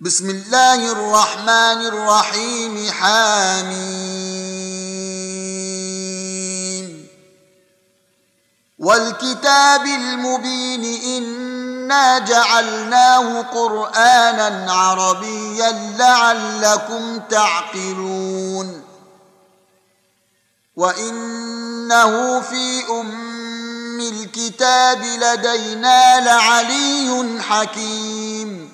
بسم الله الرحمن الرحيم حامين والكتاب المبين إنا جعلناه قرآنا عربيا لعلكم تعقلون. وإنه في أم الكتاب لدينا لعلي حكيم.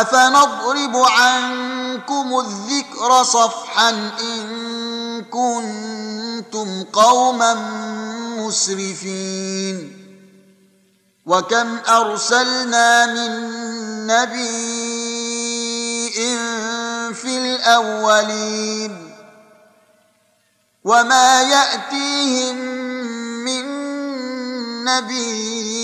أفنضرب عنكم الذكر صفحا إن كنتم قوما مسرفين وكم أرسلنا من نبي في الأولين وما يأتيهم من نبي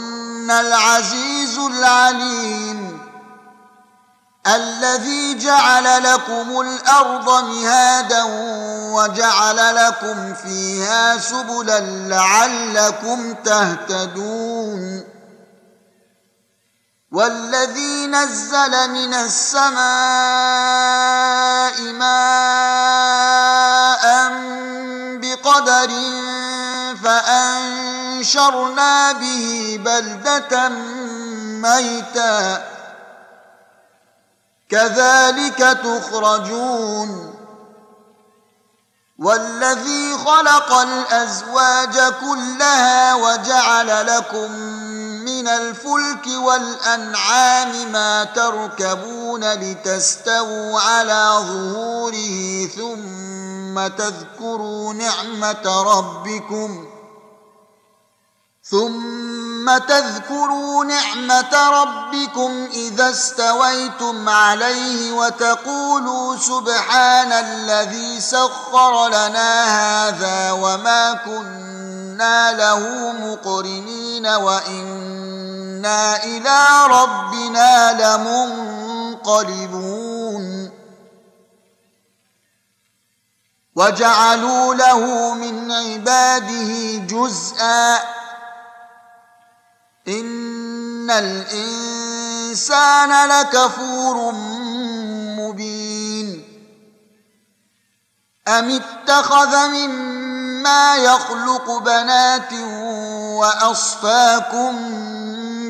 العزيز العليم الذي جعل لكم الأرض مهادا وجعل لكم فيها سبلا لعلكم تهتدون والذي نزل من السماء ماء بقدر فأنشرنا به بلدة ميتا. كذلك تخرجون. والذي خلق الأزواج كلها وجعل لكم من الفلك والأنعام ما تركبون لتستووا على ظهوره ثم تذكروا نعمة ربكم ثم تذكروا نعمة ربكم إذا استويتم عليه وتقولوا سبحان الذي سخر لنا هذا وما كنا له مقرنين وإنا إلى ربنا لمنقلبون. وجعلوا له من عباده جزءا إن الإنسان لكفور مبين أم اتخذ مما يخلق بنات وأصفاكم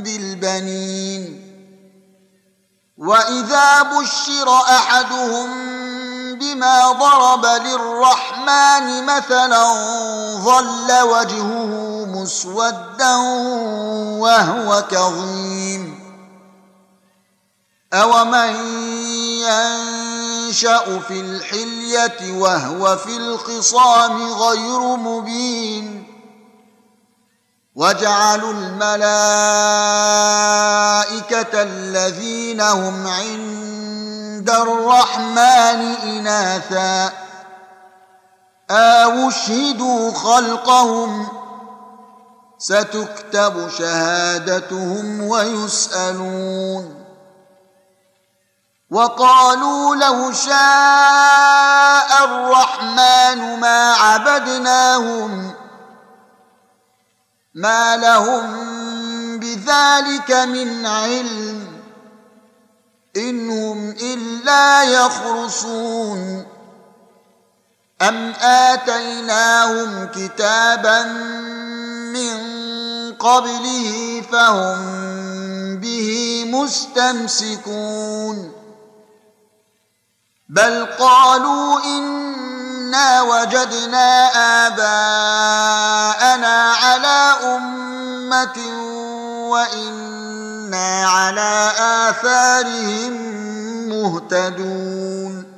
بالبنين وإذا بشر أحدهم بما ضرب للرحمن مثلا ظل وجهه مسودا وهو كظيم. أومن ينشأ في الحلية وهو في الخصام غير مبين. وجعلوا الملائكة الذين هم عند الرحمن إناثا أو اشهدوا خلقهم ستكتب شهادتهم ويسألون وقالوا لو شاء الرحمن ما عبدناهم ما لهم بذلك من علم إنهم إلا يخرصون. أم آتيناهم كتابا من قبله فهم به مستمسكون. بل قالوا إنا وجدنا آباءنا على أمة وإنا على آثارهم مهتدون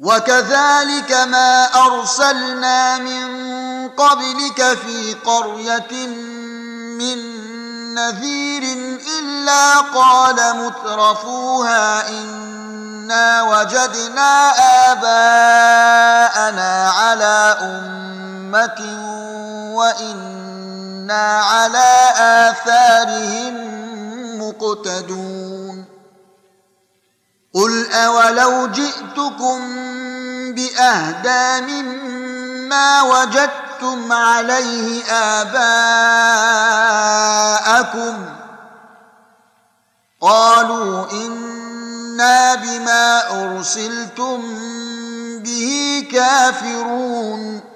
وكذلك ما أرسلنا من قبلك في قرية من نذير إلا قال مترفوها إنا وجدنا آباءنا على أمة وإنا على آثارهم مقتدون قل أولو جئتكم بأهدى مما وجدتم وجدتم عليه آباءكم قالوا إنا بما أرسلتم به كافرون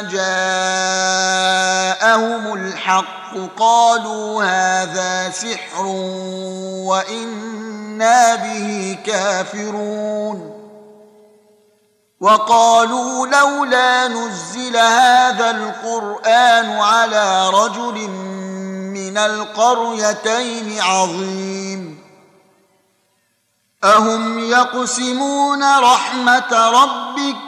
جاءهم الحق قالوا هذا سحر وإنا به كافرون وقالوا لولا نزل هذا القرآن على رجل من القريتين عظيم أهم يقسمون رحمة ربك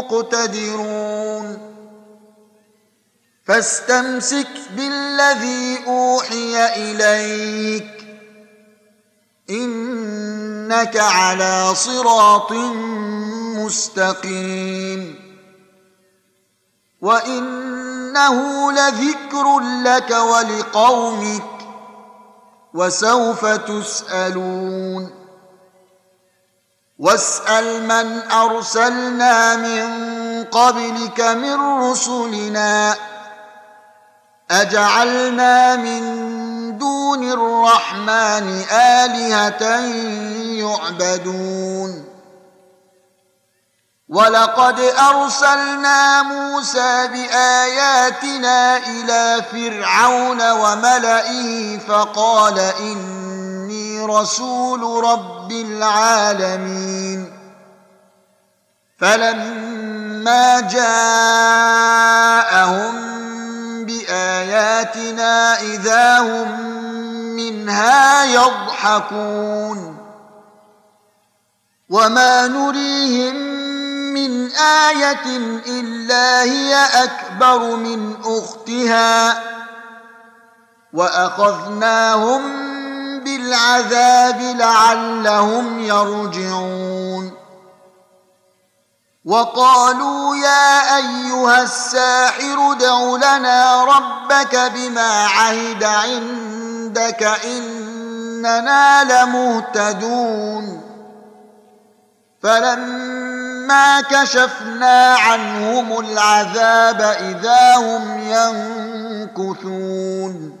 مقتدرون. فاستمسك بالذي أوحي إليك. إنك على صراط مستقيم. وإنه لذكر لك ولقومك. وسوف تسألون. واسأل من أرسلنا من قبلك من رسلنا أجعلنا من دون الرحمن آلهة يعبدون. ولقد أرسلنا موسى بآياتنا إلى فرعون وملئه فقال اني رسول رب العالمين. فلما جاءهم بآياتنا إذا هم منها يضحكون. وما نريهم من إيه الا هي اكبر من اختها. واخذناهم بالعذاب لعلهم يرجعون. وقالوا يا أيها الساحر ادع لنا ربك بما عهد عندك إننا لمهتدون. فلما كشفنا عنهم العذاب إذا هم ينكثون.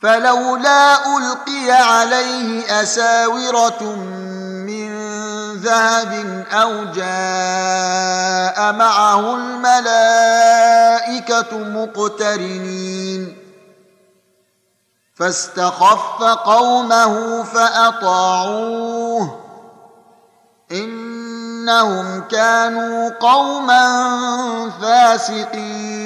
فلولا ألقي عليه أساورة من ذهب أو جاء معه الملائكة مقترنين. فاستخف قومه فأطاعوه. إنهم كانوا قوما فاسقين.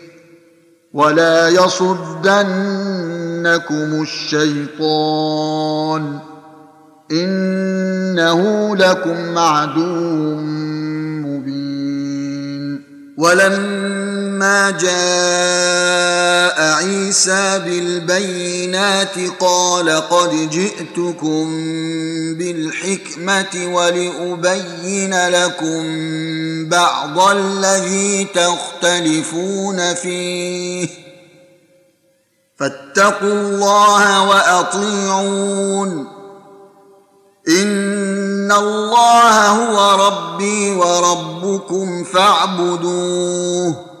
ولا يصدنكم الشيطان إنه لكم عدو مبين ولما جاء عيسى بالبينات قال قد جئتكم بالحكمة ولأبين لكم بعض الذي تختلفون فيه. فاتقوا الله وأطيعون. إن الله هو ربي وربكم فاعبدوه.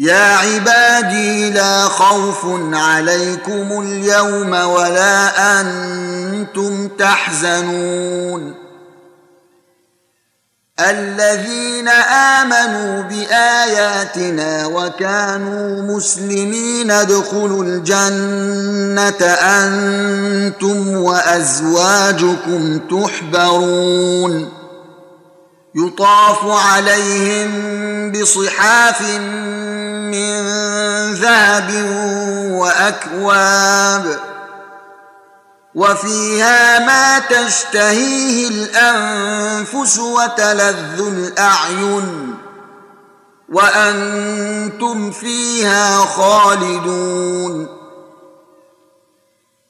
يا عبادي لا خوف عليكم اليوم ولا أنتم تحزنون. الذين آمنوا بآياتنا وكانوا مسلمين ادخلوا الجنة أنتم وأزواجكم تحبرون. يطاف عليهم بصحاف من ذهب وأكواب وفيها ما تشتهيه الأنفس وتلذ الأعين وأنتم فيها خالدون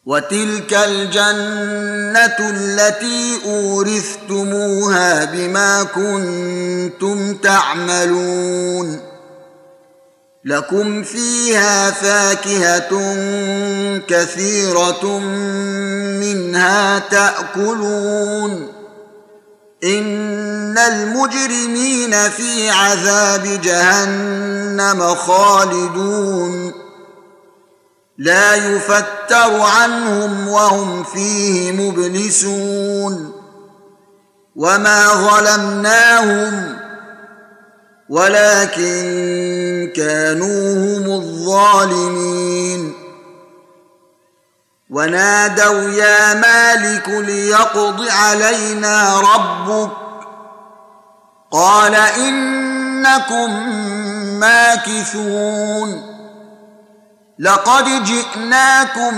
وتلك الجنة التي أورثتموها بما كنتم تعملون لكم فيها فاكهه كثيره منها تاكلون ان المجرمين في عذاب جهنم خالدون لا يفتر عنهم وهم فيه مبلسون وما ظلمناهم ولكن كانوا هم الظالمين. ونادوا يا مالك ليقض علينا ربك. قال إنكم ماكثون. لقد جئناكم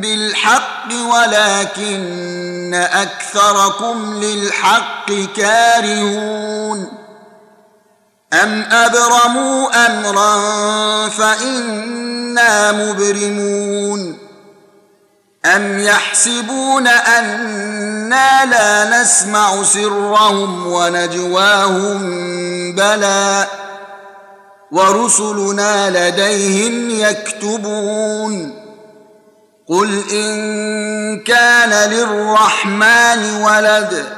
بالحق ولكن أكثركم للحق كارهون. أم أبرموا أمرا فإنا مبرمون أم يحسبون أنا لا نسمع سرهم ونجواهم بلى ورسلنا لديهم يكتبون قل إن كان للرحمن ولد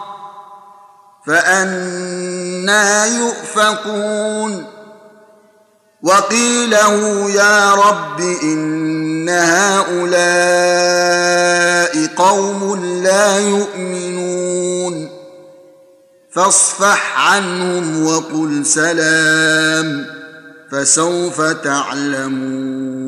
فأنا يؤفكون وقيله يا رب إن هؤلاء قوم لا يؤمنون فاصفح عنهم وقل سلام فسوف تعلمون